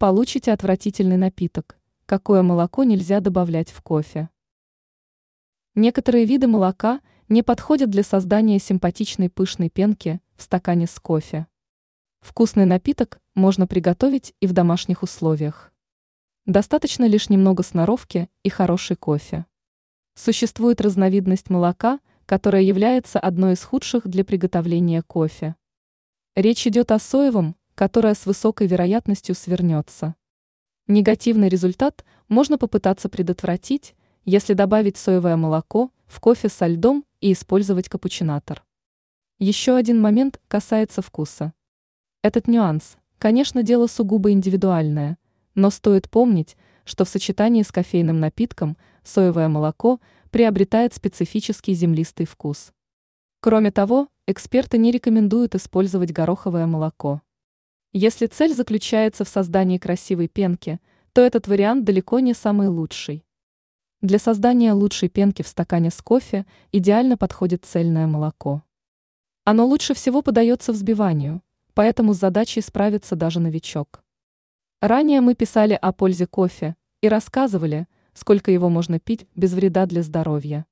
получите отвратительный напиток, какое молоко нельзя добавлять в кофе. Некоторые виды молока не подходят для создания симпатичной пышной пенки в стакане с кофе. Вкусный напиток можно приготовить и в домашних условиях. Достаточно лишь немного сноровки и хороший кофе. Существует разновидность молока, которая является одной из худших для приготовления кофе. Речь идет о соевом, которое с высокой вероятностью свернется. Негативный результат можно попытаться предотвратить, если добавить соевое молоко в кофе со льдом и использовать капучинатор. Еще один момент касается вкуса. Этот нюанс, конечно, дело сугубо индивидуальное, но стоит помнить, что в сочетании с кофейным напитком соевое молоко приобретает специфический землистый вкус. Кроме того, эксперты не рекомендуют использовать гороховое молоко. Если цель заключается в создании красивой пенки, то этот вариант далеко не самый лучший. Для создания лучшей пенки в стакане с кофе идеально подходит цельное молоко. Оно лучше всего подается взбиванию, поэтому с задачей справится даже новичок. Ранее мы писали о пользе кофе и рассказывали, сколько его можно пить без вреда для здоровья.